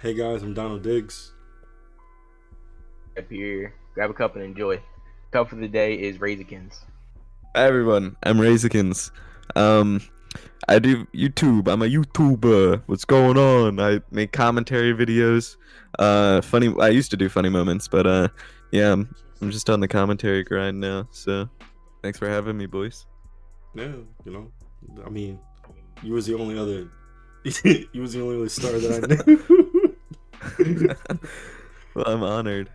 Hey guys, I'm Donald Diggs. Up here, grab a cup and enjoy. Cup for the day is Razorkins. Hi everyone, I'm Razorkins. Um, I do YouTube. I'm a YouTuber. What's going on? I make commentary videos. Uh, funny. I used to do funny moments, but uh, yeah, I'm, I'm just on the commentary grind now. So, thanks for having me, boys. Yeah, you know, I mean, you was the only other, you was the only other star that I knew. well, I'm honored.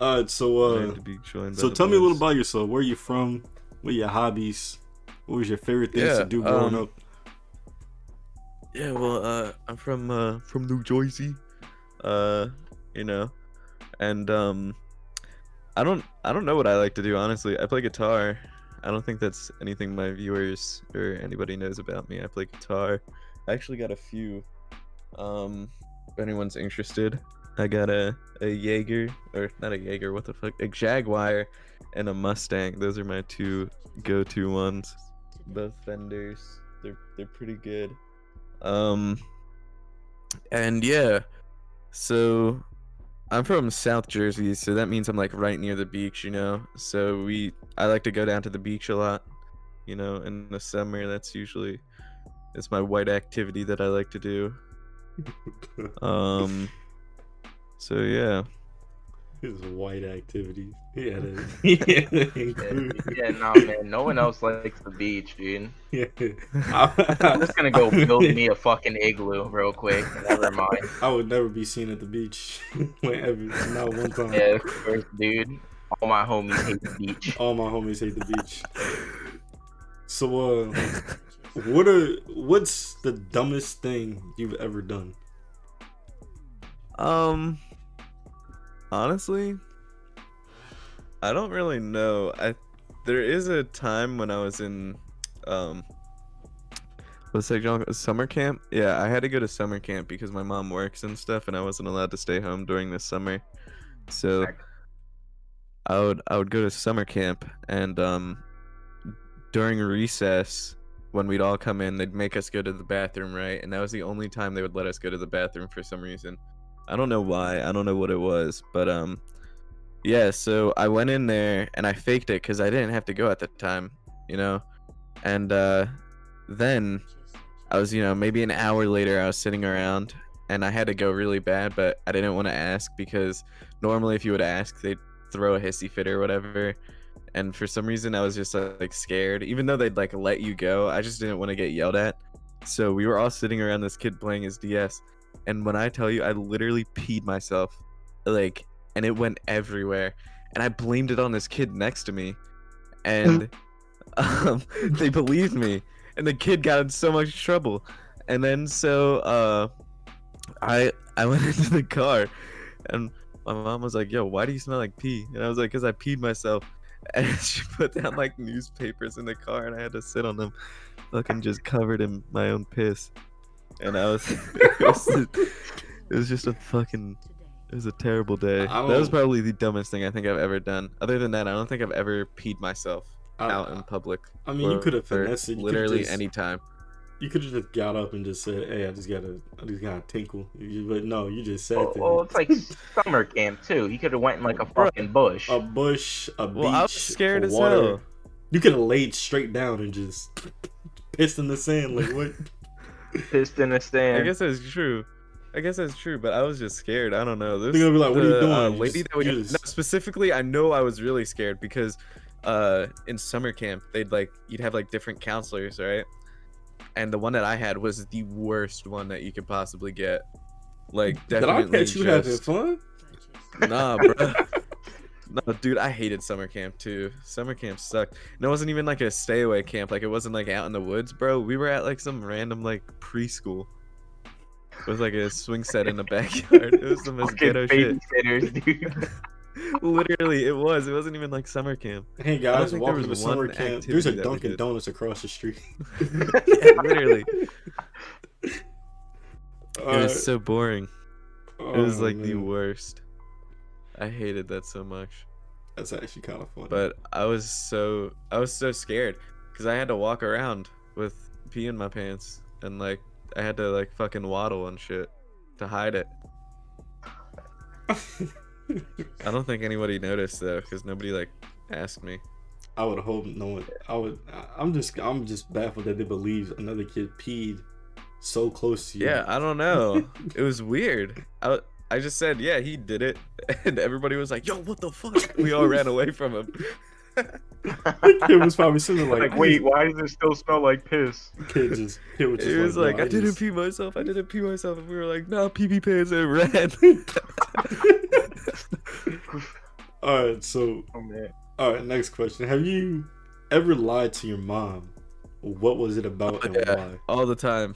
All right, so uh, to be joined so tell me a little about yourself. Where are you from? What are your hobbies? What was your favorite things to do growing um, up? Yeah, well, uh, I'm from uh from New Jersey, uh, you know, and um, I don't I don't know what I like to do honestly. I play guitar. I don't think that's anything my viewers or anybody knows about me. I play guitar. I actually got a few. Um, if anyone's interested, I got a a Jaeger or not a Jaeger. What the fuck? A Jaguar and a Mustang. Those are my two go-to ones. Both Fenders. They're they're pretty good. Um, and yeah, so I'm from South Jersey, so that means I'm like right near the beach, you know. So we, I like to go down to the beach a lot, you know. In the summer, that's usually it's my white activity that I like to do. Um, so yeah, His white activities. Yeah, that, yeah, Yeah, include- yeah, nah, man. No one else likes the beach, dude. yeah. I'm just gonna go build me a fucking igloo real quick. Never mind. I would never be seen at the beach. Whenever, not one time. Yeah, of course, dude. All my homies hate the beach. All my homies hate the beach. So, uh, what are what's the dumbest thing you've ever done? um, honestly, I don't really know. I there is a time when I was in um what's that John summer camp? Yeah, I had to go to summer camp because my mom works and stuff and I wasn't allowed to stay home during the summer. So I would I would go to summer camp and um during recess when we'd all come in they'd make us go to the bathroom, right? And that was the only time they would let us go to the bathroom for some reason. I don't know why. I don't know what it was, but um yeah, so I went in there and I faked it cuz I didn't have to go at the time, you know. And uh then I was, you know, maybe an hour later I was sitting around and I had to go really bad, but I didn't want to ask because normally if you would ask, they'd throw a hissy fit or whatever. And for some reason I was just like scared. Even though they'd like let you go, I just didn't want to get yelled at. So we were all sitting around this kid playing his DS. And when I tell you I literally peed myself. Like and it went everywhere. And I blamed it on this kid next to me. And um, they believed me. And the kid got in so much trouble. And then so uh I I went into the car and my mom was like, "Yo, why do you smell like pee?" And I was like, "Cause I peed myself." And she put down like newspapers in the car, and I had to sit on them, fucking just covered in my own piss. And I was, it was, it was just a fucking, it was a terrible day. That was probably the dumbest thing I think I've ever done. Other than that, I don't think I've ever peed myself out in public. I mean, you could have finessed it. You literally just, any time. You could have just got up and just said, "Hey, I just gotta, I just gotta tinkle." But no, you just said Well, that. well, it's like summer camp too. He could have went in like a fucking bush. a bush, a beach. Well, I was scared as water. hell. You could have laid straight down and just pissed in the sand. Like what? Pissed in the sand. I guess that's true. I guess that's true, but I was just scared. I don't know. This, They're gonna be like, "What are you doing?" Uh, lady just- that we you no, specifically, I know I was really scared because uh, in summer camp they'd like you'd have like different counselors, right? And the one that I had was the worst one that you could possibly get. Like Did I definitely catch you having just fun? nah, bro. No, dude, I hated summer camp too. Summer camp sucked. And it wasn't even like a stay away camp. Like it wasn't like out in the woods, bro. We were at like some random like preschool with like a swing set in the backyard. It was the most Fucking ghetto shit. dude. Literally, it was. It wasn't even like summer camp. Hey guys, welcome to summer camp. There's a activity that we Dunkin' Donuts across the street. Yeah, literally, it Uh, was so boring. It oh, was like the worst. I hated that so much. That's actually kind of funny. But I was so I was so scared because I had to walk around with pee in my pants and like I had to like fucking waddle and shit to hide it. I don't think anybody noticed though, because nobody like asked me. I would hope no one. I would. I'm just. I'm just baffled that they believe another kid peed so close to you. Yeah, I don't know. it was weird. I I just said, yeah, he did it, and everybody was like, "Yo, what the fuck?" We all ran away from him. It was probably something like, Like, wait, why does it still smell like piss? Kid just. Kid was, just It was like, "No, I didn't just- pee myself. I didn't pee myself. And we were like, no, pee pee pants and red. All right. So, Oh man. all right. Next question. Have you ever lied to your mom? What was it about and yeah, why? all the time,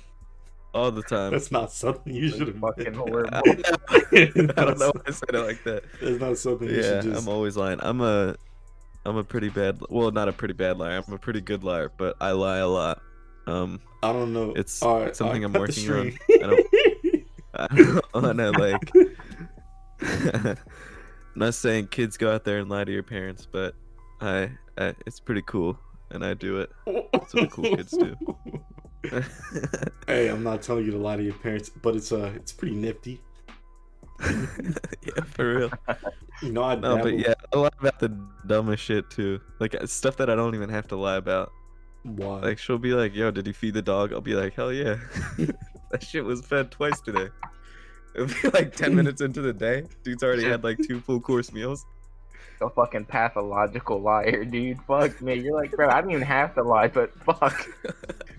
all the time. That's not something you should have. fucking horrible. I don't know why I said it like that. That's not something you Yeah, should just. I'm always lying. I'm a, I'm a pretty bad. Well, not a pretty bad liar. I'm a pretty good liar, but I lie a lot. Um, I don't know. It's- right, something I'm right, cut the working on. I don't wanna like. not saying kids go out there and lie to your parents, but I, I it's pretty cool, and I do it. That's what the cool kids do. hey, I'm not telling you to lie to your parents, but it's uh, it's pretty nifty. yeah, for real. You know, I No, but yeah, a lot about the dumbest shit too. Like uh, stuff that I don't even have to lie about. Why? Like she'll be like, "Yo, did you feed the dog?" I'll be like, "Hell yeah, that shit was fed twice today." It'll be like ten minutes into the day, dude's already had like two full course meals. A fucking pathological liar, dude. Fuck me. You're like, bro, I don't even have to lie, but fuck.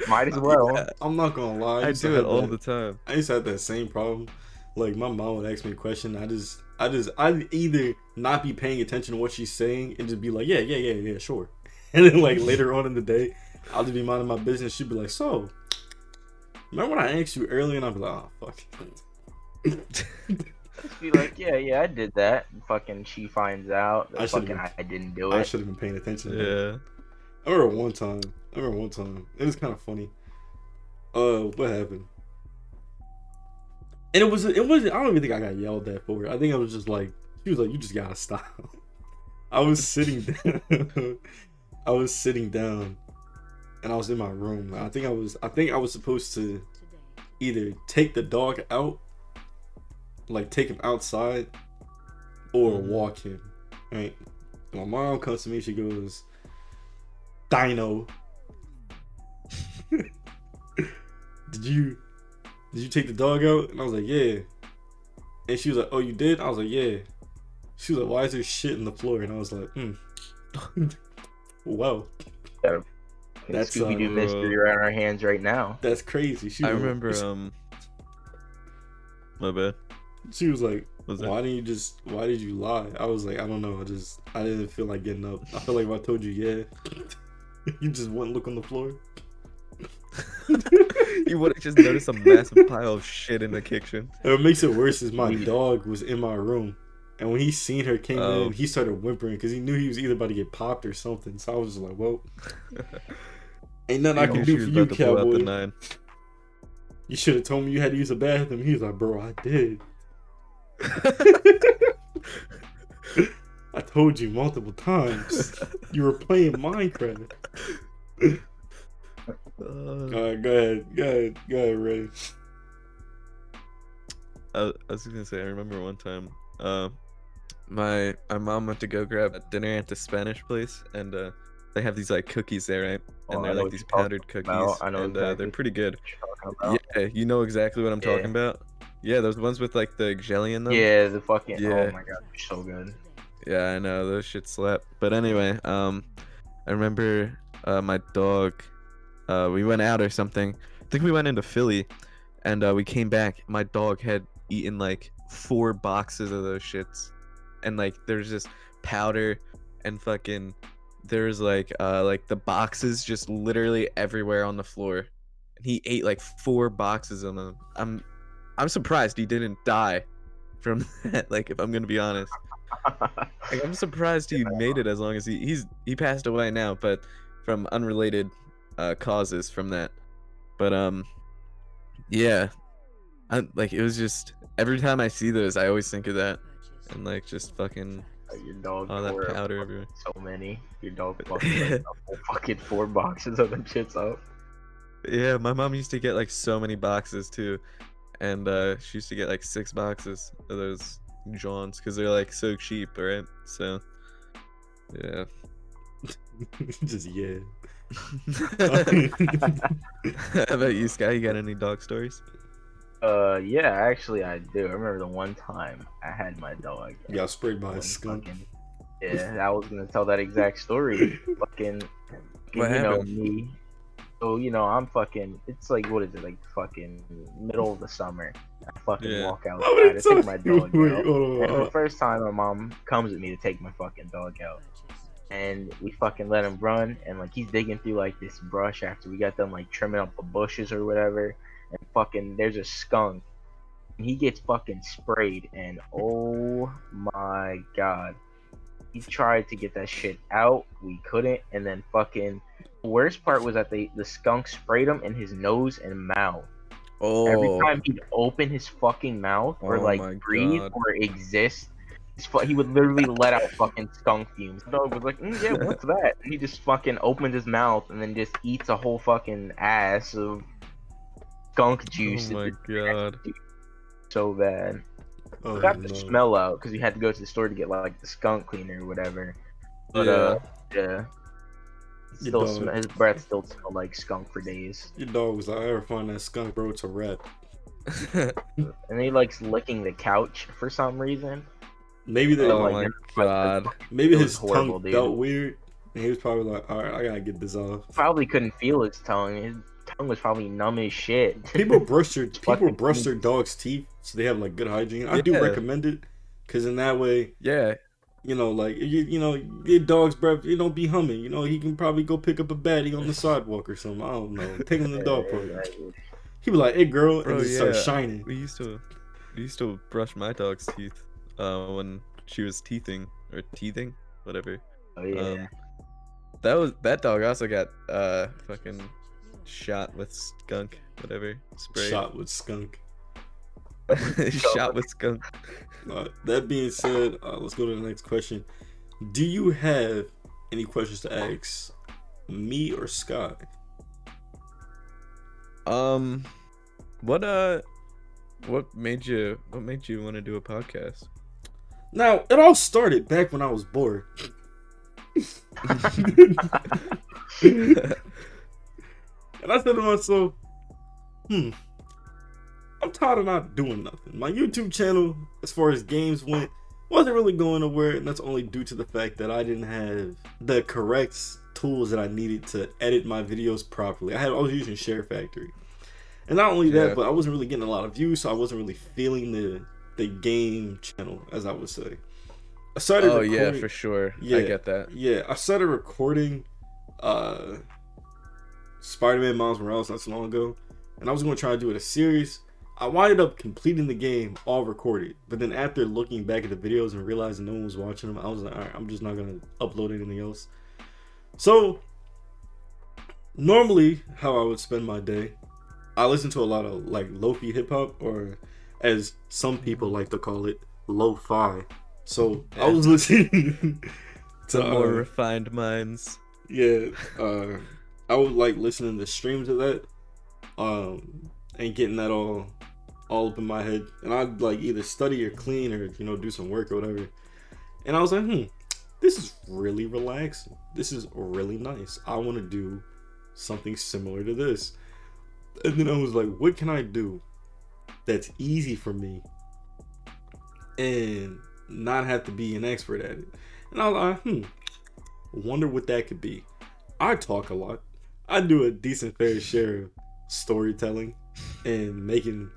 Might as well. I'm not gonna lie. I used to do it all that- the time. I used to have that same problem. Like my mom would ask me a question, I just, I just, I'd either not be paying attention to what she's saying and just be like, yeah, yeah, yeah, yeah, sure. And then like later on in the day, I'll just be minding my business. She'd be like, so, remember when I asked you earlier? And I'd be like, oh fuck. Just be like, yeah, yeah, I did that. And fucking, she finds out. that I fucking, been- I, I didn't do it I should have been paying attention. to that. Yeah. I remember one time. I remember one time. It was kind of funny. Uh, what happened? And it was. It was. I don't even think I got yelled at for it. I think I was just like, she was like, "You just gotta stop." I was sitting down. I was sitting down, and I was in my room. I think I was. I think I was supposed to either take the dog out, like take him outside, or Mhm. walk him. Right. My mom comes to me. She goes, Dino. did you did you take the dog out? And I was like, yeah. And she was like, oh, you did? I was like, yeah. She was like, why is there shit in the floor? And I was like, hmm. wow, that's, Scooby Doo uh, mystery right on our hands right now. that's crazy. She I was- remember. Um. My bad. She was like, Was why didn't you just? Why did you lie? I was like, I don't know. I just, I didn't feel like getting up. I feel like if I told you, yeah, you just wouldn't look on the floor. you would have just noticed a massive pile of shit in the kitchen. And what makes it worse is my dog was in my room, and when he seen her came Oh. in, he started whimpering because he knew he was either about to get popped or something. So I was just like, well, ain't nothing I can do for you, about to pull out the cowboy. nine. You should have told me you had to use the bathroom. He was like, bro, I did. I told you multiple times. You were playing Minecraft. Uh, All right, go ahead, go ahead, go ahead, Ray. I, I was gonna say, I remember one time, uh, my my mom went to go grab a dinner at the Spanish place, and uh, they have these like cookies there, right? Oh, And I they're know like these powdered cookies, about. I know and uh, they're pretty good. You're talking about. Yeah, you know exactly what I'm Yeah. talking about. Yeah, those ones with like the jelly in them. Yeah, the fucking. Yeah. Oh my god, they're so good. Yeah, I know those shit slap. But anyway, um, I remember uh, my dog. Uh, we went out or something. I think we went into Philly, and uh, we came back. My dog had eaten like four boxes of those shits, and like there's just powder and fucking. There's like uh like the boxes just literally everywhere on the floor, and he ate like four boxes of them. I'm, I'm surprised he didn't die from that. Like if I'm gonna be honest. Like, I'm surprised he made it as long as he he's he passed away now, but from unrelated uh, causes from that. But um, yeah, I, like it was just every time I see those, I always think of that and like just fucking Your dog. all that powder everywhere. So many. Your dog fucking like, fucking four boxes of them shits up. Yeah, my mom used to get like so many boxes too, and uh, she used to get like six boxes of those jaunts because they're like so cheap, right? So, yeah. just yeah. How about you, Sky? You got any dog stories? Uh, yeah, actually, I do. I remember the one time I had my dog. and Got sprayed by a skunk. fucking- Yeah, I was gonna tell that exact story. fucking, What you know me. So you know, I'm fucking. It's like what is it? Like fucking middle of the summer. I fucking Yeah. walk Why would outside it to take my dog Wait, out. hold on, And uh, the first time my mom comes with me to take my fucking dog out, and we fucking let him run, and like he's digging through like this brush after we got them like trimming up the bushes or whatever, and fucking there's a skunk, and he gets fucking sprayed, and oh my god, he tried to get that shit out, we couldn't, and then fucking. The worst part was that the the skunk sprayed him in his nose and mouth. Oh, Every time he'd open his fucking mouth or Oh like breathe God. or exist, he would literally let out fucking skunk fumes. The dog was like, mm, "Yeah, what's that?" And he just fucking opened his mouth and then just eats a whole fucking ass of skunk juice. oh my god. so bad. oh, I got the smell out because we had to go to the store to get like the skunk cleaner or whatever. But Yeah. uh, yeah. Still, sm- his breath still smelled like skunk for days. Your dog was like, I ever find that skunk, bro, it's a rat. And he likes licking the couch for some reason. Maybe that, oh my god. maybe his horrible, tongue dude. felt weird, and he was probably like, all right, I gotta get this off. Probably couldn't feel his tongue. His tongue was probably numb as shit. People brush their people brush their dog's teeth so they have like good hygiene. I do recommend it because in that way, Yeah. you know, like you, you know, your dog's breath, you don't be humming. You know, he can probably go pick up a baddie on the sidewalk or something. I don't know. Take him to the dog park. He be like, "Hey, girl," and Bro, just start shining. We used to we used to brush my dog's teeth uh when she was teething or teething, whatever. Oh yeah. Um that was that dog also got uh fucking shot with skunk, whatever. Spray. Shot with skunk. shot with skunk. Uh, that being said, uh, let's go to the next question. Do you have any questions to ask me or Scott? Um what uh what made you what made you want to do a podcast? Now, it all started back when I was bored. And I said to myself, hmm, I'm tired of not doing nothing. My YouTube channel, as far as games went, wasn't really going nowhere, and that's only due to the fact that I didn't have the correct tools that I needed to edit my videos properly. I had I was using Share Factory. And not only that, Yeah. but I wasn't really getting a lot of views, so I wasn't really feeling the the game channel, as I would say. I started oh yeah, for sure. Yeah, I get that. yeah, I started recording uh Spider-Man Miles Morales not so long ago, and I was gonna try to do it a series. I winded up completing the game all recorded, but then after looking back at the videos and realizing no one was watching them, I was like, all right, I'm just not gonna upload anything else. So normally, how I would spend my day, I listen to a lot of like lo-fi hip hop, or as some people like to call it, lo-fi. So I was listening to more uh, refined minds. yeah, uh, I would like listening to streams of that, um, and getting that all, all up in my head, and I'd like either study or clean or you know do some work or whatever, and I was like, hmm, this is really relaxing. This is really nice. I want to do something similar to this, and then I was like, what can I do that's easy for me, and not have to be an expert at it, and I was like, hmm wonder what that could be. I talk a lot. I do a decent fair share of storytelling and making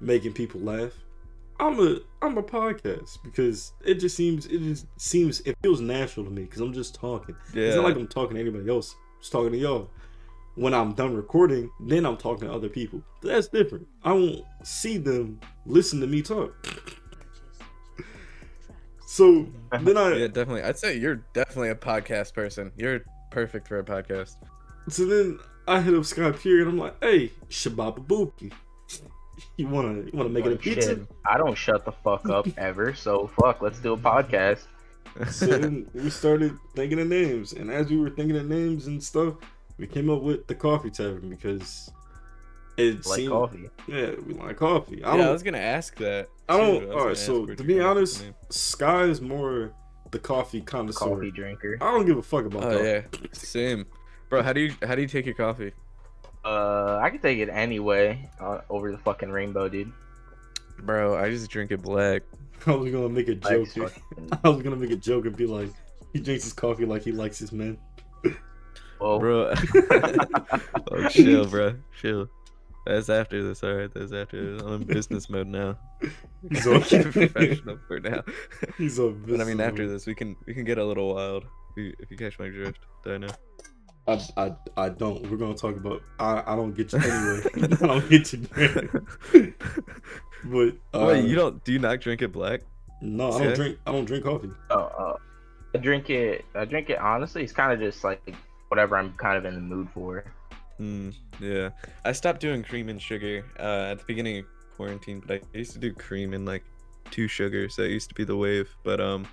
making people laugh. I'm a I'm a podcast because it just seems it just seems it feels natural to me because I'm just talking. Yeah. It's not like I'm talking to anybody else. I'm just talking to y'all. When I'm done recording, then I'm talking to other people. That's different. I won't see them listen to me talk. So then I yeah, definitely. I'd say you're definitely a podcast person. You're perfect for a podcast. So then I hit up Scott Peer and I'm like, hey, Shababa Bookie. You wanna you wanna make it a oh, pizza? shit, I don't shut the fuck up ever. So fuck, let's do a podcast. So then we started thinking of names, and as we were thinking of names and stuff, we came up with the Coffee Tavern because It seems Like seemed- coffee. Yeah, we like coffee. I yeah, don't. I was gonna ask that. I don't. was All gonna so to be honest, name. Sky is more the coffee connoisseur. Coffee drinker. I don't give a fuck about that. Oh coffee. yeah, same, bro. How do you how do you take your coffee? Uh, I can take it anyway. Uh, over the fucking rainbow, dude. Bro, I just drink it black. I was gonna make a joke. Black's here. fucking- I was gonna make a joke and be like, he drinks his coffee like he likes his men. Whoa. Bro, oh, chill, bro, chill. That's after this, alright. That's after this. I'm in business mode now. He's I'm on- professional for now. He's a. But I mean, after this, we can we can get a little wild. If you, if you catch my drift, do I know? I, I, I don't. We're gonna talk about. I, I don't get you anyway. I don't get you. but uh, Wait, you don't? Do you not drink it black? No, I don't Okay. drink. I don't drink coffee. Oh, uh, I drink it. I drink it. Honestly, it's kind of just like whatever I'm kind of in the mood for. Hmm. Yeah. I stopped doing cream and sugar uh, at the beginning of quarantine, but I used to do cream and like two sugars. That used to be the wave. But um,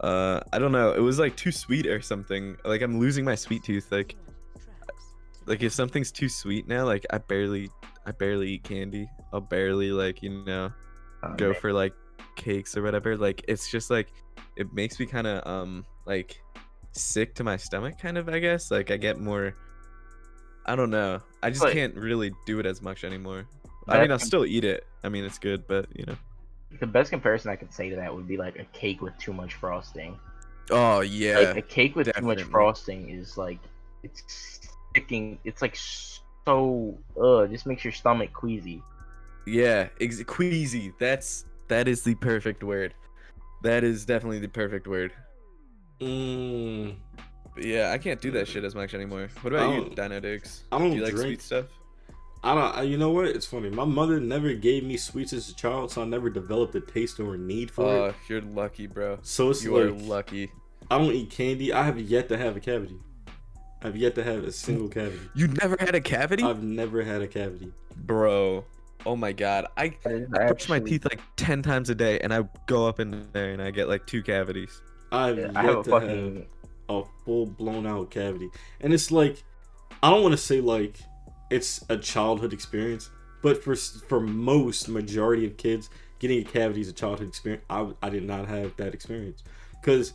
uh, I don't know. It was like too sweet or something. Like I'm losing my sweet tooth. Like, like if something's too sweet now, like I barely, I barely eat candy. I'll barely like you know Um, go for like cakes or whatever like it's just like it makes me kind of um like sick to my stomach kind of i guess like i get more i don't know i just can't really do it as much anymore i mean i'll still eat it i mean it's good but you know the best comparison I could say to that would be like a cake with too much frosting. oh yeah like a cake with too much frosting is like it's sticking. It's like so. Ugh, just makes your stomach queasy. yeah ex- queasy that's that is the perfect word that is definitely the perfect word Mm, yeah i can't do that shit as much anymore what about you don't- dino diggs I don't do you like drink. sweet stuff I don't. I- You know what? It's funny. My mother never gave me sweets as a child, so I never developed a taste or a need for oh it. you're lucky bro So it's you are lucky I don't eat candy. I have yet to have a cavity. I've yet to have a single cavity. You never had a cavity? I've never had a cavity. Bro. Oh my god. I, That is I brush my teeth like 10 times a day and I go up in there and I get like two cavities. I've Yeah, I have a fucking. have a full blown out cavity. And it's like I don't want to say like it's a childhood experience, but for for most majority of kids, getting a cavity is a childhood experience. I, I did not have that experience because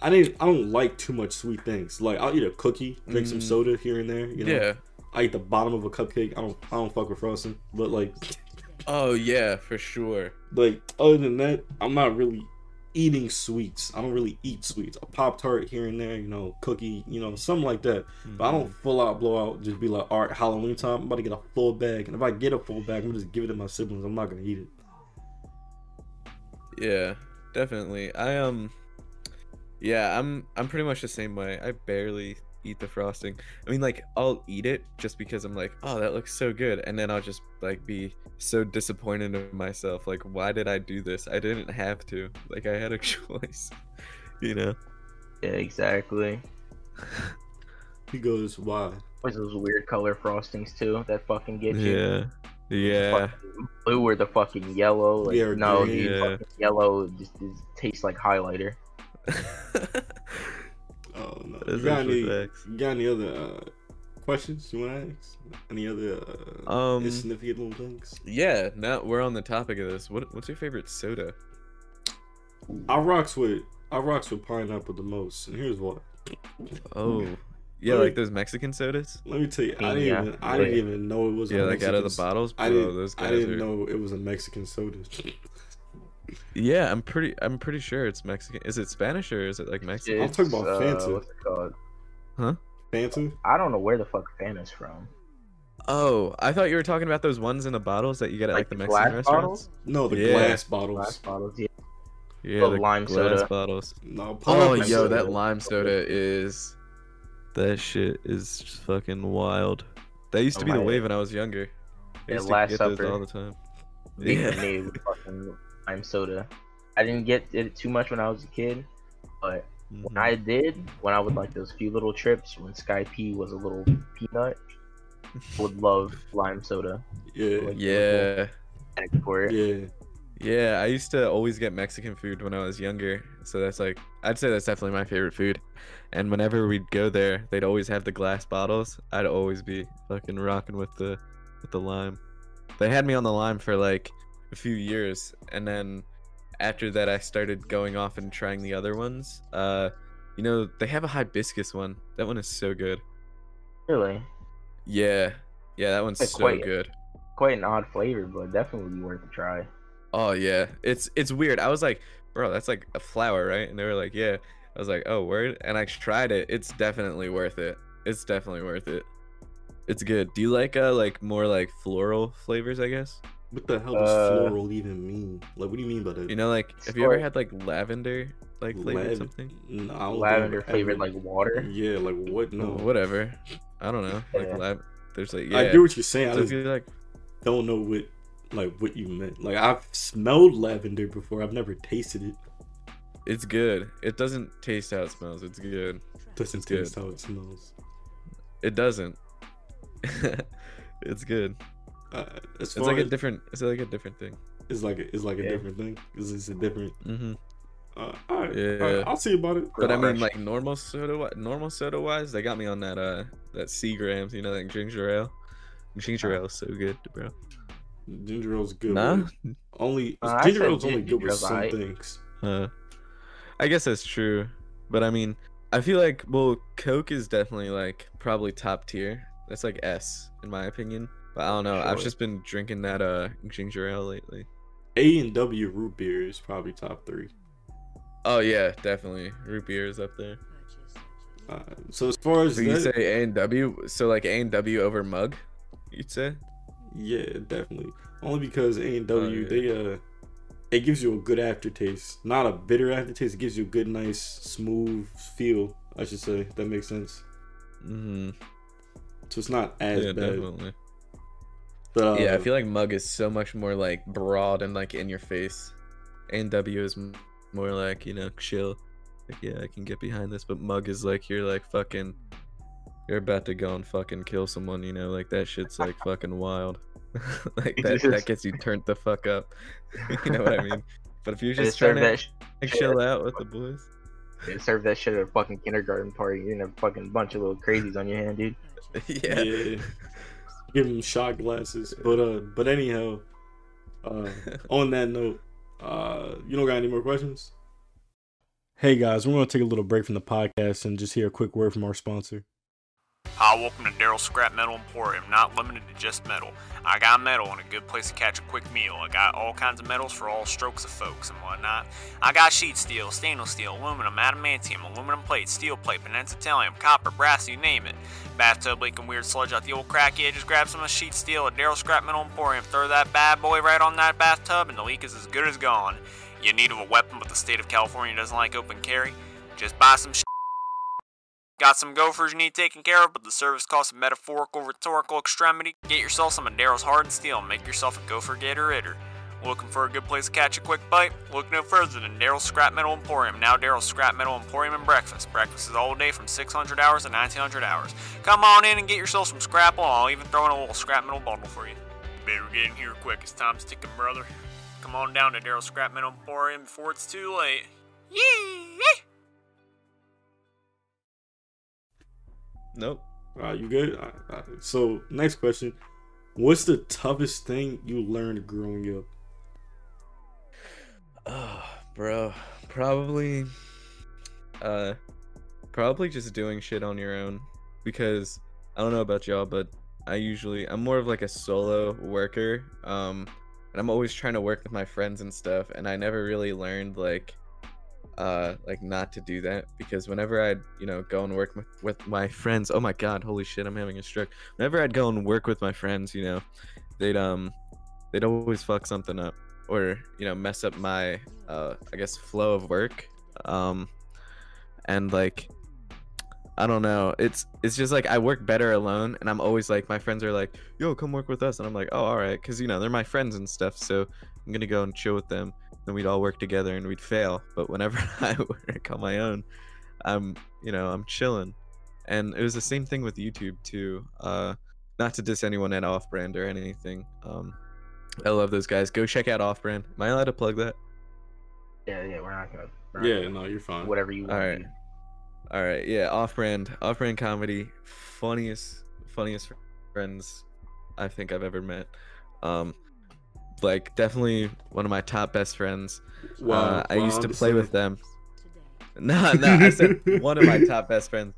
I didn't. I don't like too much sweet things. Like I'll eat a cookie, drink some Mm. soda here and there. You know, Yeah. I eat the bottom of a cupcake. I don't. I don't fuck with frosting. But like, Oh yeah, for sure. like other than that, I'm not really eating sweets. I don't really eat sweets. A pop tart here and there, you know, cookie, you know, something like that. But I Mm-hmm. don't full out blow out. Just be like, all right, Halloween time. I'm about to get a full bag, and if I get a full bag, I'm gonna just give it to my siblings. I'm not gonna eat it. Yeah, definitely. I um Yeah, I'm I'm pretty much the same way. I barely eat the frosting. I mean like I'll eat it just because I'm like, "Oh, that looks so good." And then I'll just like be so disappointed in myself. Like, "Why did I do this? I didn't have to. Like I had a choice." You know? Yeah, exactly. He goes, why? What's those weird color frostings too that fucking get you? Yeah. Yeah. Blue or the fucking yellow. Like, Yeah, no, green. dude, Yeah. fucking yellow just, just tastes like highlighter. No. That is You got any? facts. You got any other uh, questions you want to ask? Any other uh, Um, insignificant little things? yeah, now we're on the topic of this. What what's your favorite soda? I rocks with I rocks with pineapple the most, and here's why. Oh. Yeah, Let me- like those Mexican sodas? Let me tell you, I didn't Yeah, even I didn't even know it was. Yeah, a like out of the bottles, bro. I didn't. those guys I didn't are... know it was a Mexican soda. Yeah, I'm pretty. I'm pretty sure it's Mexican. Is it Spanish or is it like Mexican? I'm talking about It's, uh, Fanta. What's it called? Huh? Fanta? I don't know where the fuck Fanta's from. Oh, I thought you were talking about those ones in the bottles that you get at like, Like the the Mexican glass restaurants. bottles? No, the Yeah. glass bottles. Glass bottles, yeah. Yeah, The the lime glass soda. bottles. No, Oh, yo, soda. that lime soda is. That shit is fucking wild. That used to Oh be the my- wave when I was younger. I Yeah, used to Last get those all the time. Big Yeah. for me lime soda. I didn't get it too much when I was a kid, but when Mhm. I did, when I would like those few little trips when Sky P was a little peanut, would love lime soda. Yeah, Like, Yeah. And for it. yeah. Yeah, I used to always get Mexican food when I was younger. So that's like, I'd say that's definitely my favorite food. And whenever we'd go there, they'd always have the glass bottles. I'd always be fucking rocking with the with the lime. They had me on the lime for like a few years, and then after that, I started going off and trying the other ones. Uh, you know, they have a hibiscus one. That one is so good. Really, Yeah, yeah, that one's It's so quite- good. quite an odd flavor, but definitely worth a try. Oh yeah, it's it's weird. I was like, bro, that's like a flower, right? And they were like, yeah. I was like, oh, word. And I tried it. It's definitely worth it. It's definitely worth it. It's good. Do you like uh like more like floral flavors? I guess. What the hell does Uh, floral even mean? Like, what do you mean by that? You know, like have you ever had like lavender like flavored Lav- something? No, I don't Lavender I've flavored like water. Yeah, like what? No, Oh, whatever. I don't know. Like Yeah. lav. There's like yeah. I get what you're saying. I so if just like, don't know what, like, what you meant. Like, I've smelled lavender before. I've never tasted it. it's good. It doesn't taste how it smells. It's good. Doesn't It's good. taste how it smells. It doesn't. it's good. Uh, as It's far like a as, different. It's like a different thing. it's like a, it's like a Yeah. different thing. It's, it's a different. hmm Uh, all right, Yeah. all right, I'll see about it. But I mean, Fresh. like normal soda, normal soda wise, they got me on that uh that Seagrams, you know, that ginger ale. Ginger ale is so good, bro. Ginger ale's good. Nah, Only Uh, ginger said ale's only good with some aight. things. uh, I guess that's true, but I mean, I feel like well, Coke is definitely like probably top tier. That's like S in my opinion. But I don't know. I've just been drinking that uh ginger ale lately. A and W root beer is probably top three. Oh yeah, definitely. Root beer is up there. Uh, so as far as So you that- say A and W? So like A and W over mug? You'd say? Yeah, definitely. Only because A and W yeah. they uh it gives you a good aftertaste. Not a bitter aftertaste, it gives you a good nice smooth feel, I should say. That makes sense. Mm-hmm. So it's not as Yeah, bad. definitely. Yeah, I feel like mug is so much more like broad and like in your face. And W is more like you know chill. Like yeah, I can get behind this, but mug is like you're like fucking. You're about to go and fucking kill someone, you know, like that shit's like fucking wild. like that, that gets you turned the fuck up. you know what I mean? But if you're just trying to. Sh- like, chill out with the boys, they serve that shit at a fucking kindergarten party. You're in a fucking bunch of little crazies on your hand, dude. yeah. yeah. Give them shot glasses. But uh but anyhow, uh on that note, uh you don't got any more questions? Hey guys, we're gonna take a little break from the podcast and just hear a quick word from our sponsor. Hi, welcome to Daryl's Scrap Metal Emporium, not limited to just metal. I got metal and a good place to catch a quick meal. I got all kinds of metals for all strokes of folks and whatnot. I got sheet steel, stainless steel, aluminum, adamantium, aluminum plate, steel plate, penensitillium, copper, brass, you name it. Bathtub leaking weird sludge out the old cracky edges, grab some of sheet steel at Daryl's Scrap Metal Emporium, throw that bad boy right on that bathtub, and the leak is as good as gone. You need of a weapon, but the state of California doesn't like open carry? Just buy some Got some gophers you need taken care of, but the service costs a metaphorical, rhetorical extremity. Get yourself some of Daryl's hardened steel and make yourself a gopher gator itter. Looking for a good place to catch a quick bite? Look no further than Daryl's Scrap Metal Emporium. Now Daryl's Scrap Metal Emporium and breakfast. Breakfast is all day from 600 hours to 1900 hours. Come on in and get yourself some scrapple. I'll even throw in a little scrap metal bundle for you. Better get in here quick. It's time's ticking, brother. Come on down to Daryl's Scrap Metal Emporium before it's too late. Yee! Nope. Uh, you good? So next question: What's the toughest thing you learned growing up? Oh, bro, probably, uh, probably just doing shit on your own because I don't know about y'all, but I usually I'm more of like a solo worker, um, and I'm always trying to work with my friends and stuff, and I never really learned like, uh, like not to do that because whenever I'd you know go and work with, with my friends, oh my god, holy shit, I'm having a stroke. Whenever I'd go and work with my friends, you know, they'd um, they'd always fuck something up or you know mess up my uh i guess flow of work um and like i don't know it's it's just like i work better alone and i'm always like my friends are like yo come work with us and i'm like oh all right because you know they're my friends and stuff so i'm gonna go and chill with them then we'd all work together and we'd fail but whenever i work on my own i'm you know i'm chilling and it was the same thing with youtube too uh not to diss anyone at off brand or anything um I love those guys. Go check out Off Brand. Am I allowed to plug that? Yeah, yeah, we're not gonna. we're Yeah, gonna- no, you're fine. Whatever you want. All right. All right. Yeah, Off Brand. Off Brand comedy. Funniest, funniest friends I think I've ever met. Um, like definitely one of my top best friends. uh, I used to play with them. No, no, I said one of my top best friends.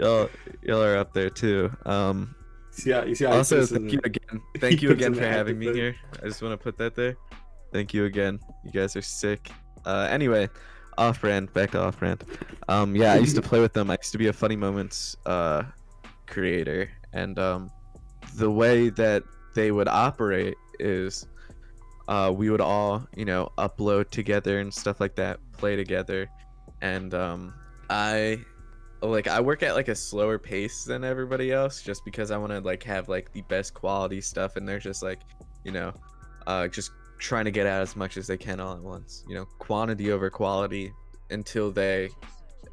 Y'all, y'all are up there too. Um, See how, you see how also, thank you again. Thank you again for having me active here. I just want to put that there. Thank you again. You guys are sick. Uh, anyway, off brand. Back to off brand. Um, yeah, I used to play with them. I used to be a funny moments uh creator, and um, the way that they would operate is, uh, we would all you know upload together and stuff like that, play together, and um, I like I work at like a slower pace than everybody else just because I want to like have like the best quality stuff and they're just like, you know, uh just trying to get out as much as they can all at once. You know, quantity over quality until they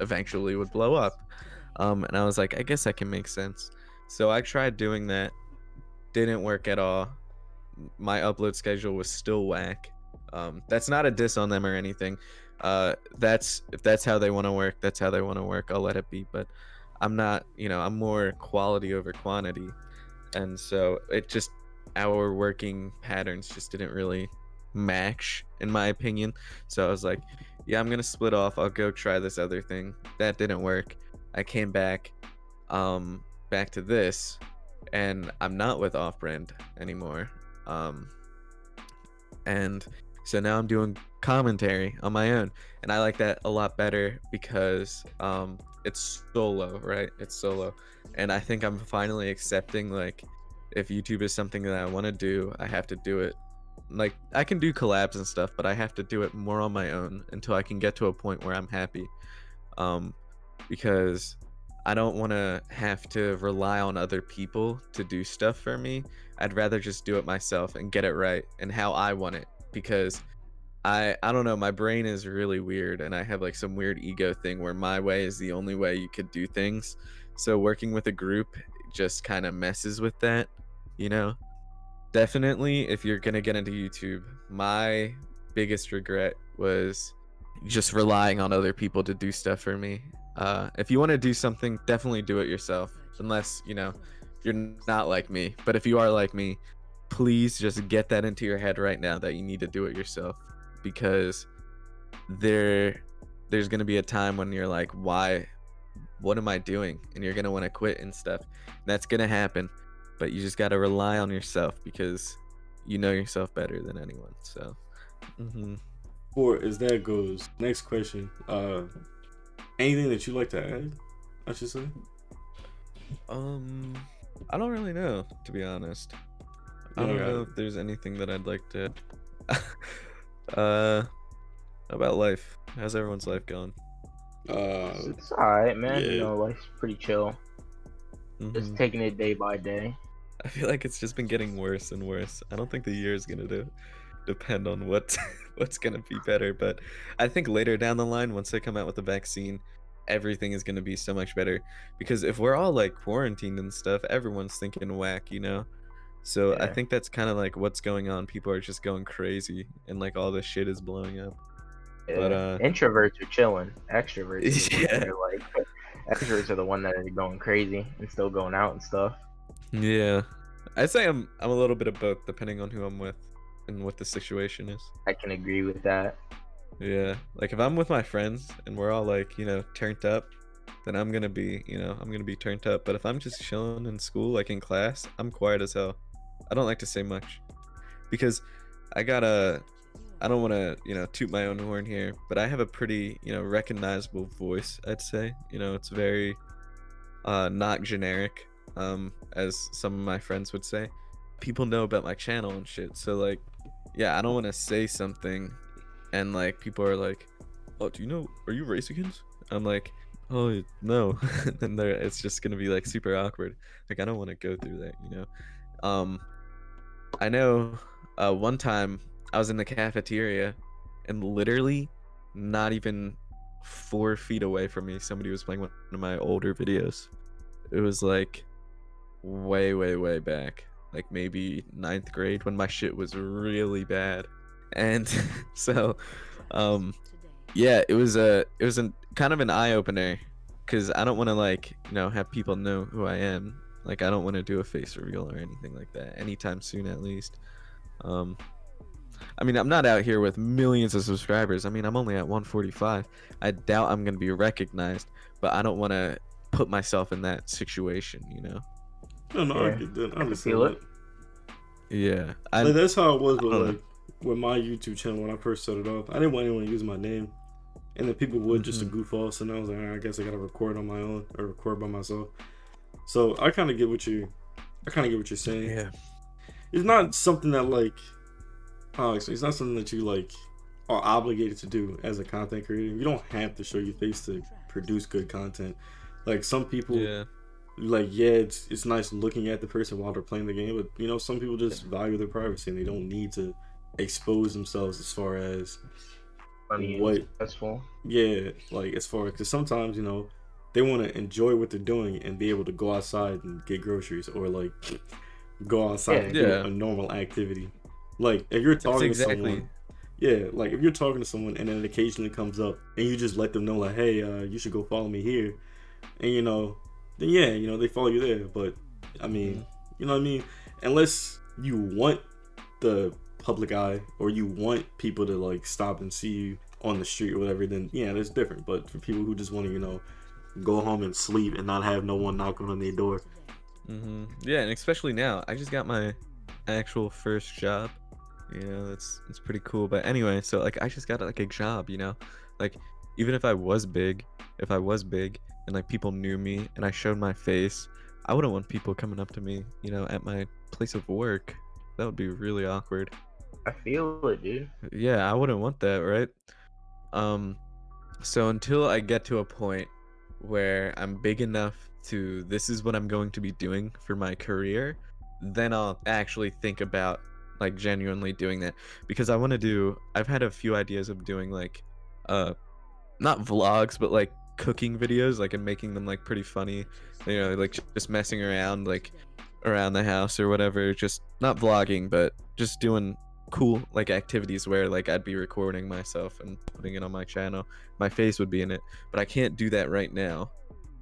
eventually would blow up. Um and I was like, I guess that can make sense. So I tried doing that. Didn't work at all. My upload schedule was still whack. Um that's not a diss on them or anything. Uh that's if that's how they want to work that's how they want to work. I'll let it be but i'm not you know i'm more quality over quantity. And so it just our working patterns just didn't really match in my opinion. So i was like yeah i'm gonna split off. I'll go try this other thing. That didn't work. I came back um back to this and i'm not with off brand anymore um and so now i'm doing commentary on my own and i like that a lot better because um it's solo right? It's solo. And i think i'm finally accepting like if youtube is something that i want to do i have to do it. Like i can do collabs and stuff but i have to do it more on my own until i can get to a point where i'm happy. Um because i don't want to have to rely on other people to do stuff for me i'd rather just do it myself and get it right and how i want it because I I don't know, my brain is really weird and I have like some weird ego thing where my way is the only way you could do things. So working with a group just kind of messes with that, you know. Definitely if you're going to get into YouTube, my biggest regret was just relying on other people to do stuff for me. Uh if you want to do something, definitely do it yourself unless, you know, you're not like me. But if you are like me, please just get that into your head right now that you need to do it yourself because there there's going to be a time when you're like why what am i doing and you're going to want to quit and stuff and that's going to happen but you just got to rely on yourself because you know yourself better than anyone so mhm. Or as that goes, next question. Uh, anything that you like to add? I should say. um i don't really know to be honest i don't Yeah. know if there's anything that i'd like to uh about life how's everyone's life going Uh, It's alright, man. yeah. You know, life's pretty chill. Just Mhm. taking it day by day. I feel like it's just been getting worse and worse. I don't think the year is gonna do, depend on what what's gonna be better, but I think later down the line, once they come out with the vaccine, everything is gonna be so much better. Because if we're all like quarantined and stuff, everyone's thinking whack, you know. So I think that's kind of like what's going on. People are just going crazy, and like all this shit is blowing up. But, Yeah. uh, Introverts are chilling. Extroverts, ones Yeah. are like extroverts are the one that are going crazy and still going out and stuff. Yeah, I say I'm I'm a little bit of both, depending on who I'm with and what the situation is. I can agree with that. Yeah, like if I'm with my friends and we're all like, you know, turned up, then I'm gonna be, you know, I'm gonna be turned up. But if I'm just chilling in school, like in class, I'm quiet as hell. I don't like to say much because I gotta. I don't want to, you know, toot my own horn here, but I have a pretty, you know, recognizable voice. I'd say, you know, it's very, uh, not generic, um, as some of my friends would say. People know about my channel and shit, so like, yeah, I don't want to say something and like people are like, "Oh, do you know? Are you Razorkins?" I'm like, "Oh no," and it's just gonna be like super awkward. Like I don't want to go through that, you know. Um, I know. Uh, one time I was in the cafeteria, and literally, not even four feet away from me, somebody was playing one of my older videos. It was like way, way, way back, like maybe ninth grade when my shit was really bad and so um yeah it was a it was a kind of an eye-opener because i don't want to like you know have people know who i am Like I don't want to do a face reveal or anything like that anytime soon, at least. Um, I mean, I'm not out here with millions of subscribers. I mean, I'm only at 145. I doubt I'm gonna be recognized, but I don't want to put myself in that situation, you know? No, no, I Yeah, get that. I can understand feel that. it. Yeah, I Like, that's how it was I with like with my YouTube channel when I first set it up. I didn't want anyone to use my name, and then people would just to Mhm. goof off. So now I was like, "Alright, I guess I gotta record on my own or record by myself. So I kind of get what you, I kind of get what you're saying. yeah. It's not something that like, how I it's not something that you like are obligated to do as a content creator. You don't have to show your face to produce good content. Like some people, Yeah. like yeah, it's it's nice looking at the person while they're playing the game, but you know some people just value their privacy and they don't need to expose themselves as far as Funny and What- successful. yeah, like as far because sometimes you know they want to enjoy what they're doing and be able to go outside and get groceries or like go outside and do Yeah. a normal activity. Like if you're talking That's to someone, yeah, like if you're talking to someone and then it occasionally comes up and you just let them know like, hey, uh, you should go follow me here, and you know, then yeah, you know they follow you there. But I mean, you know what I mean? Unless you want the public eye or you want people to like stop and see you on the street or whatever, then yeah, that's different. But for people who just want to, you know, go home and sleep and not have no one knocking on their door, hmm Yeah, and especially now, I just got my actual first job. You know, it's it's pretty cool. But anyway, so like I just got like a job. You know, like even if I was big, if I was big and like people knew me and I showed my face, I wouldn't want people coming up to me. You know, at my place of work. That would be really awkward. I feel it, dude. Yeah, I wouldn't want that, right? Um so until I get to a point where I'm big enough to this is what I'm going to be doing for my career, then I'll actually think about like genuinely doing that because I want to do I've had a few ideas of doing like uh not vlogs but like cooking videos like and making them like pretty funny you know like just messing around like around the house or whatever just not vlogging but just doing cool like activities where like I'd be recording myself and putting it on my channel. My face would be in it, but I can't do that right now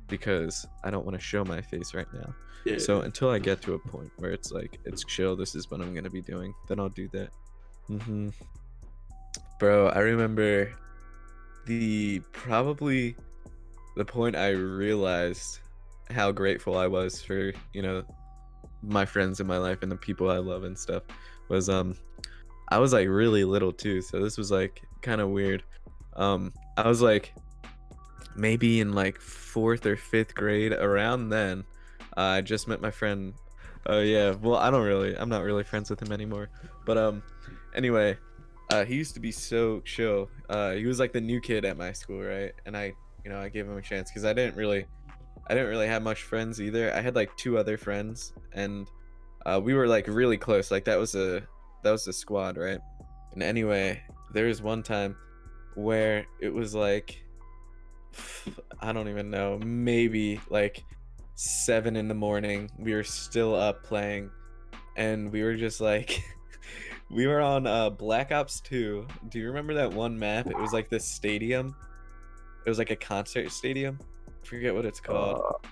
because I don't want to show my face right now. yeah. So until I get to a point where it's like it's chill, this is what I'm gonna be doing, then I'll do that. Mm-hmm. Bro, I remember the probably the point I realized how grateful I was for you know my friends in my life and the people I love and stuff was um I was like really little too, so this was like kind of weird. Um, I was like maybe in like fourth or fifth grade around then. Uh, I just met my friend. Oh yeah, well I don't really, I'm not really friends with him anymore. But um, anyway, uh, he used to be so chill. Uh, he was like the new kid at my school, right? And I, you know, I gave him a chance because I didn't really, I didn't really have much friends either. I had like two other friends, and uh, we were like really close. Like that was a, that was the squad, right? And anyway, there was one time where it was like I don't even know, maybe like seven in the morning. We were still up playing, and we were just like, we were on uh, Black Ops 2. Do you remember that one map? It was like this stadium. It was like a concert stadium. I forget what it's called. Uh,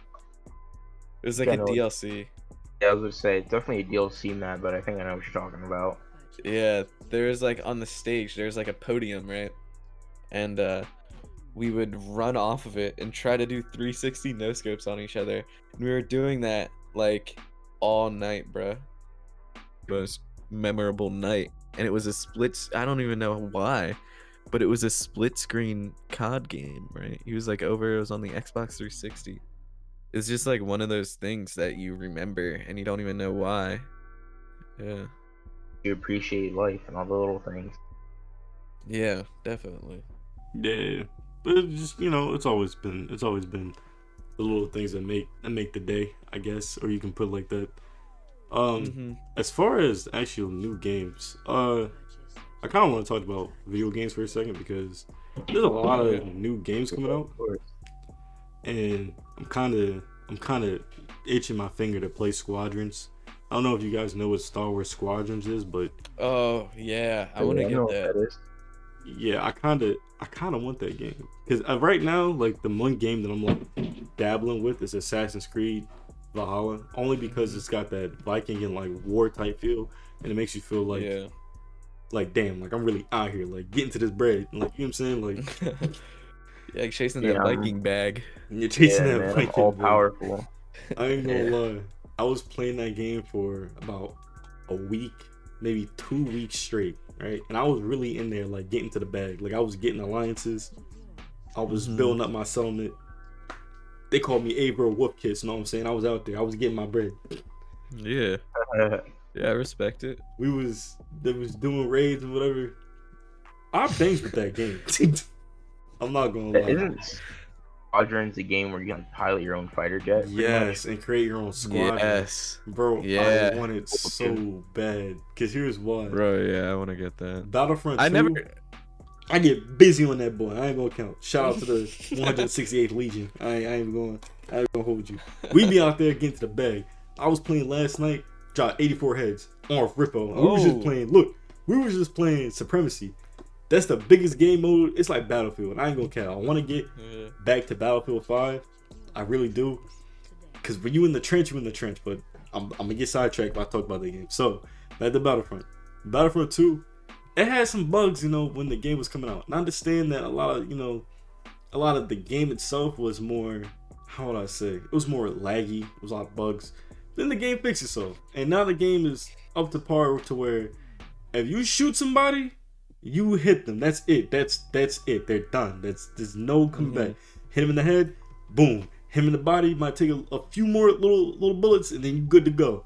it was like yeah, a DLC. Yeah, I was gonna say definitely a DLC map, but I think I know what you're talking about. Yeah, there's like on the stage, there's like a podium, right? And uh we would run off of it and try to do 360 no scopes on each other. And we were doing that like all night, bruh. Most memorable night. And it was a split I don't even know why, but it was a split screen COD game, right? He was like over it was on the Xbox 360. It's just like one of those things that you remember and you don't even know why. Yeah. You appreciate life and all the little things. Yeah, definitely. Yeah, but it's just you know, it's always been it's always been the little things that make that make the day, I guess, or you can put it like that. Um, Mhm. as far as actual new games, uh, I kind of want to talk about video games for a second because there's a lot of new games coming out, Of course. And I'm kind of I'm kind of itching my finger to play Squadrons. I don't know if you guys know what Star Wars Squadrons is, but Oh yeah, I want to get that. what that. is. yeah, I kind of I kind of want that game because uh, right now, like the one game that I'm like dabbling with is Assassin's Creed Valhalla only because it's got that Viking and like war type feel, and it makes you feel like yeah. like damn, like I'm really out here, like getting to this bread, like you know what I'm saying, like yeah, like chasing Yeah, that I'm- Viking bag. you're chasing yeah, that man, I'm Viking. all bread. powerful. I ain't gonna lie. I was playing that game for about a week, maybe two weeks straight, right? And I was really in there, like getting to the bag. Like I was getting alliances. I was Mhm. building up my settlement. They called me Abro Wolf Kiss, you know what I'm saying? I was out there. I was getting my bread. Yeah, yeah, I respect it. We was they was doing raids and whatever. I changed with that game. I'm not gonna lie. Isn't Squadrons a game where you can pilot your own fighter jet? Yes, and create your own squad. Yes, Bro, I Yeah. want it oh, so bad. Cause here's why. bro. Yeah, I want to get that. Battlefront 2, I never. I get busy on that boy. I ain't gonna count. Shout out to the 168th Legion. I ain't, I ain't going. I ain't gonna hold you. We be out there getting to the bag. I was playing last night. Dropped 84 heads on Rippo. And We was just Oh. playing. Look, we was just playing Supremacy. That's the biggest game mode. It's like Battlefield. I ain't gonna count. I want to get Yeah. back to Battlefield 5. I really do. Because when you in the trench, you in the trench. But I'm, I'm gonna get sidetracked I talk about the game. So back to Battlefront. Battlefront 2, it had some bugs, you know, when the game was coming out. And I understand that a lot of, you know, a lot of the game itself was more, how would I say, it was more laggy. It was a lot of bugs. Then the game fixed itself, and now the game is up to par to where if you shoot somebody, you hit them. That's it. That's that's it. They're done. That's there's no coming back. Mm-hmm. Hit him in the head, boom. Him in the body might take a, a few more little little bullets, and then you're good to go.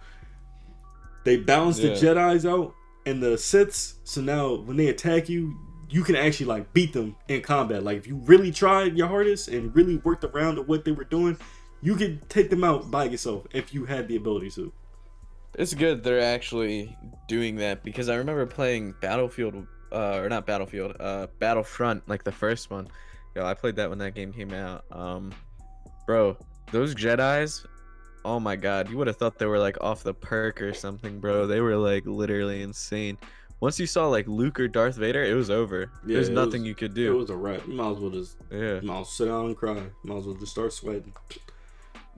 They balance the Yeah. Jedi's out and the Siths, so now when they attack you, you can actually like beat them in combat. Like if you really tried your hardest and really worked around to what they were doing, you could take them out by yourself if you had the ability to. It's good they're actually doing that because I remember playing Battlefield, uh, or not Battlefield, uh, Battlefront, like the first one. Yo, I played that when that game came out. Um, bro, those Jedi's, oh my god, you would have thought they were like off the perk or something, bro. They were like literally insane. Once you saw like Luke or Darth Vader, it was over. Yeah, There's nothing was- you could do. It was a wrap. You might as well just yeah, you might as well sit down and cry. Might as well just start sweating.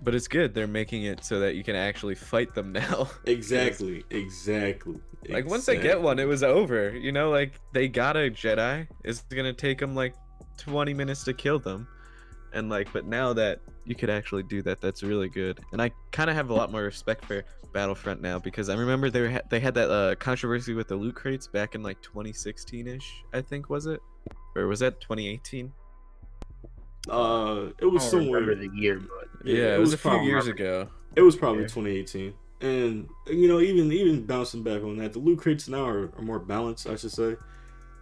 But it's good. They're making it so that you can actually fight them now. Exactly. Exactly. Like once they get one, it was over. You know, like they got a Jedi. It's gonna take them like 20 minutes to kill them, and like, but now that you could actually do that, that's really good. And I kind of have a lot more respect for Battlefront now because I remember they were ha- they had that uh, controversy with the loot crates back in like 2016 ish. I think was it, or was that 2018? Uh, it I was don't somewhere. remember the year, but Yeah, it, was, a few probably- years ago. It was probably Yeah. 2018. And you know, even even bouncing back on that, the loot crates now are, are more balanced, I should say,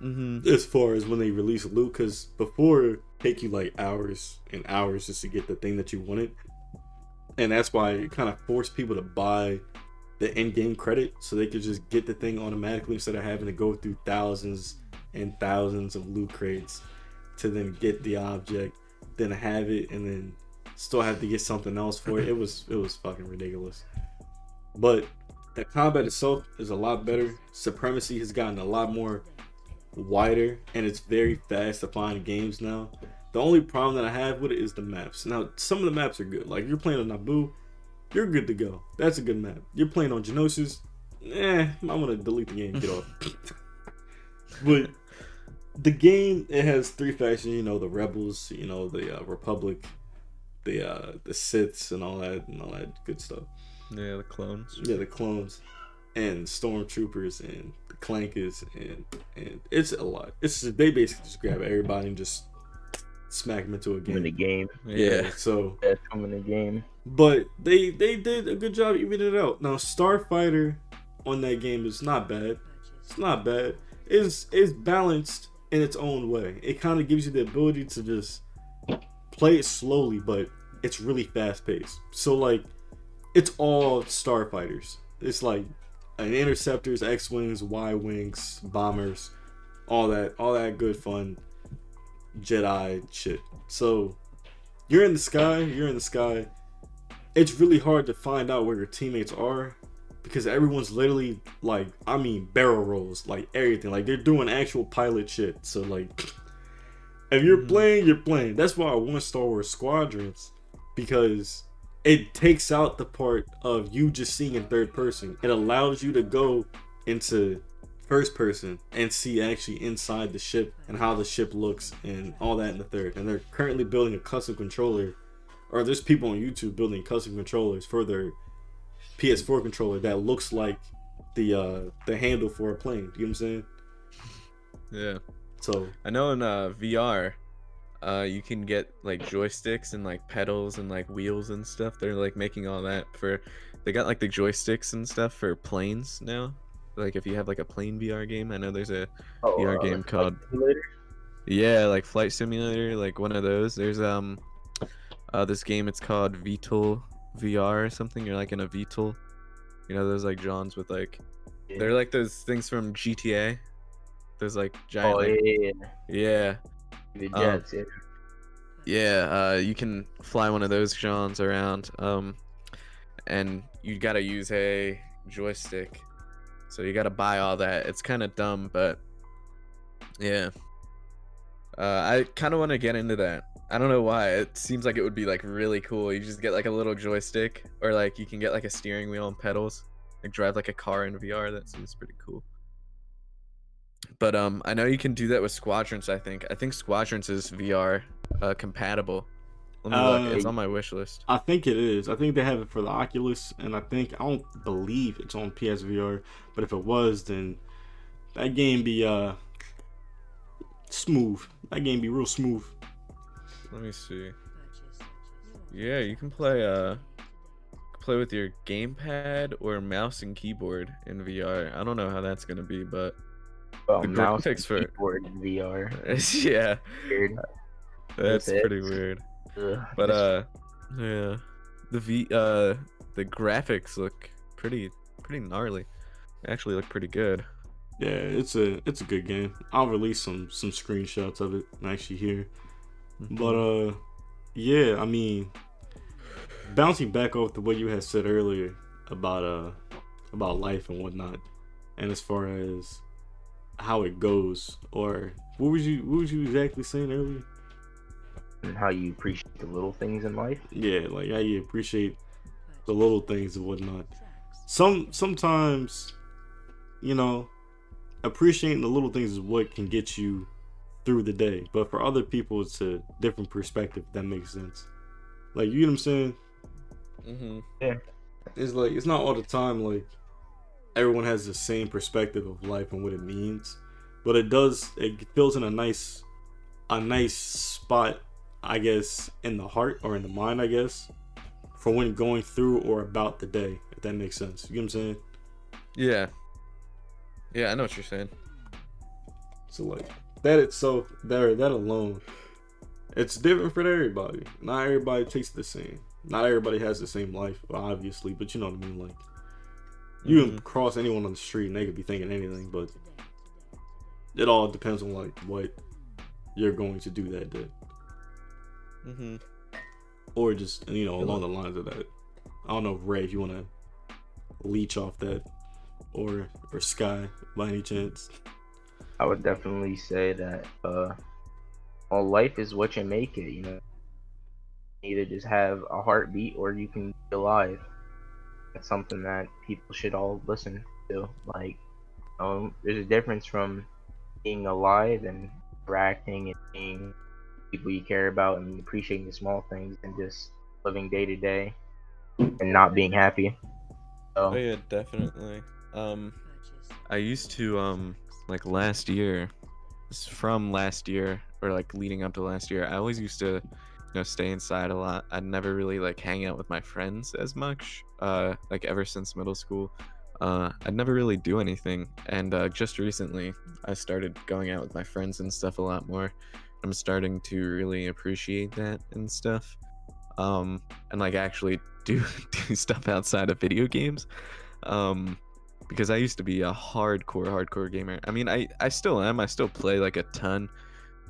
Mm-hmm. as far as when they release loot. Because before, it take you like hours and hours just to get the thing that you wanted, and that's why it kind of forced people to buy the in-game credit so they could just get the thing automatically instead of having to go through thousands and thousands of loot crates to then get the object, then have it, and then still have to get something else for it. It was it was fucking ridiculous. But the combat itself is a lot better. Supremacy has gotten a lot more wider, and it's very fast to find games now. The only problem that I have with it is the maps. Now, some of the maps are good. Like you're playing on Naboo, you're good to go. That's a good map. You're playing on Geonosis, eh, I want to delete the game, get off. but the game it has three factions. You know, the rebels. You know, the uh, Republic, the uh, the Siths, and all that, and all that good stuff. Yeah, the clones. Yeah, the clones and stormtroopers and the clankers and and it's a lot. It's just, they basically just grab everybody and just smack them into a game. in the game. game, Yeah. So, that's coming in the game. but they they did a good job evening it out. Now, Starfighter on that game is not bad. It's not bad. It's it's balanced in its own way. It kind of gives you the ability to just play it slowly, but it's really fast paced. So like, it's all starfighters. It's like an interceptors, X wings, Y wings, bombers, all that, all that good fun Jedi shit. So you're in the sky. You're in the sky. It's really hard to find out where your teammates are because everyone's literally like, I mean, barrel rolls, like everything. Like they're doing actual pilot shit. So like, if you're Mhm. playing, you're playing. That's why I want Star Wars Squadrons because it takes out the part of you just seeing in third person. It allows you to go into first person and see actually inside the ship and how the ship looks and all that in the third. And they're currently building a custom controller, or there's people on YouTube building custom controllers for their PS4 controller that looks like the uh the handle for a plane. You know what I'm saying? Yeah. So I know in uh, VR, uh, you can get like joysticks and like pedals and like wheels and stuff. They're like making all that for. They got like the joysticks and stuff for planes now. Like if you have like a plane VR game, I know there's a Oh, VR uh, game Flight called Simulator? yeah, like flight simulator, like one of those. There's um, uh, this game it's called VTOL VR or something. You're like in a VTOL. You know those like Johns with like they're like those things from GTA. Those like giant Oh like, yeah, yeah. The Um, jets. yeah. Yeah, uh, you can fly one of those Johns around, um, and you gotta use a joystick. So you gotta buy all that. It's kind of dumb, but yeah. Uh, I kind of want to get into that. I don't know why. It seems like it would be like really cool. You just get like a little joystick, or like you can get like a steering wheel and pedals, like drive like a car in VR. That seems pretty cool. But um, I know you can do that with Squadrons. I think. I think Squadrons is VR uh, compatible. Let me look. Uh, It's on my wish list. I think it is. I think they have it for the Oculus, and I think I don't believe it's on PSVR. But if it was, then that game be uh smooth. That game be real smooth. Let me see. Yeah, you can play uh play with your gamepad or mouse and keyboard in VR. I don't know how that's gonna be, but Well, the mouse and graphics for- keyboard in VR. yeah, Weird. that's it. pretty weird. Ugh, But this- uh, yeah, the V uh the graphics look pretty pretty gnarly. They actually look pretty good. Yeah, it's a it's a good game. I'll release some some screenshots of it actually here. But uh yeah, I mean bouncing back off to what you had said earlier about uh about life and whatnot, and as far as how it goes, or what was you what was you exactly saying earlier? and how you appreciate the little things in life. Yeah, like how you appreciate the little things and whatnot. Some sometimes, you know, appreciating the little things is what can get you through the day. But for other people, it's a different perspective. That makes sense. Like you know what I'm saying? Mm-hmm. Yeah. It's like it's not all the time like everyone has the same perspective of life and what it means, but it does. It fills in a nice, a nice spot, I guess, in the heart or in the mind, I guess, for when going through or about the day. If that makes sense, you know what I'm saying? Yeah. Yeah, I know what you're saying. So like that itself, there, that alone, it's different for everybody. Not everybody takes the same. Not everybody has the same life, obviously, but you know what I mean. Like you can Mhm. cross anyone on the street and they could be thinking anything, but it all depends on like what you're going to do that day, Mm-hmm. or just you know along the lines of that. I don't know, Ray, if you want to leech off that, or or Sky by any chance. I would definitely say that uh well life is what you make it, you know. Either just have a heartbeat or you can be alive. That's something that people should all listen to. Like um there's a difference from being alive and interacting and being people you care about and appreciating the small things and just living day to day and not being happy. So Oh yeah, definitely. Um, I used to um like last year, from last year or like leading up to last year. I always used to, you know, stay inside a lot. I'd never really like hang out with my friends as much. Uh, like ever since middle school, uh, I'd never really do anything. And uh, just recently, I started going out with my friends and stuff a lot more. I'm starting to really appreciate that and stuff. Um, and like actually do do stuff outside of video games. Um, because I used to be a hardcore hardcore gamer. I mean, I I still am. I still play like a ton,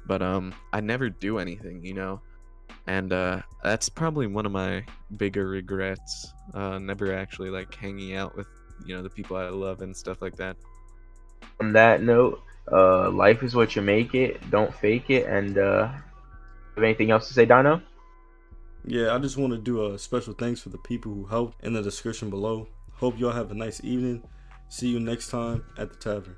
but um, I never do anything, you know. And uh, that's probably one of my bigger regrets. Uh, never actually like hanging out with you know the people I love and stuff like that. on that note, uh, life is what you make it. Don't fake it. And uh, have anything else to say, Dino? yeah, I just want to do a special thanks for the people who helped in the description below. Hope y'all have a nice evening. See you next time at the tavern.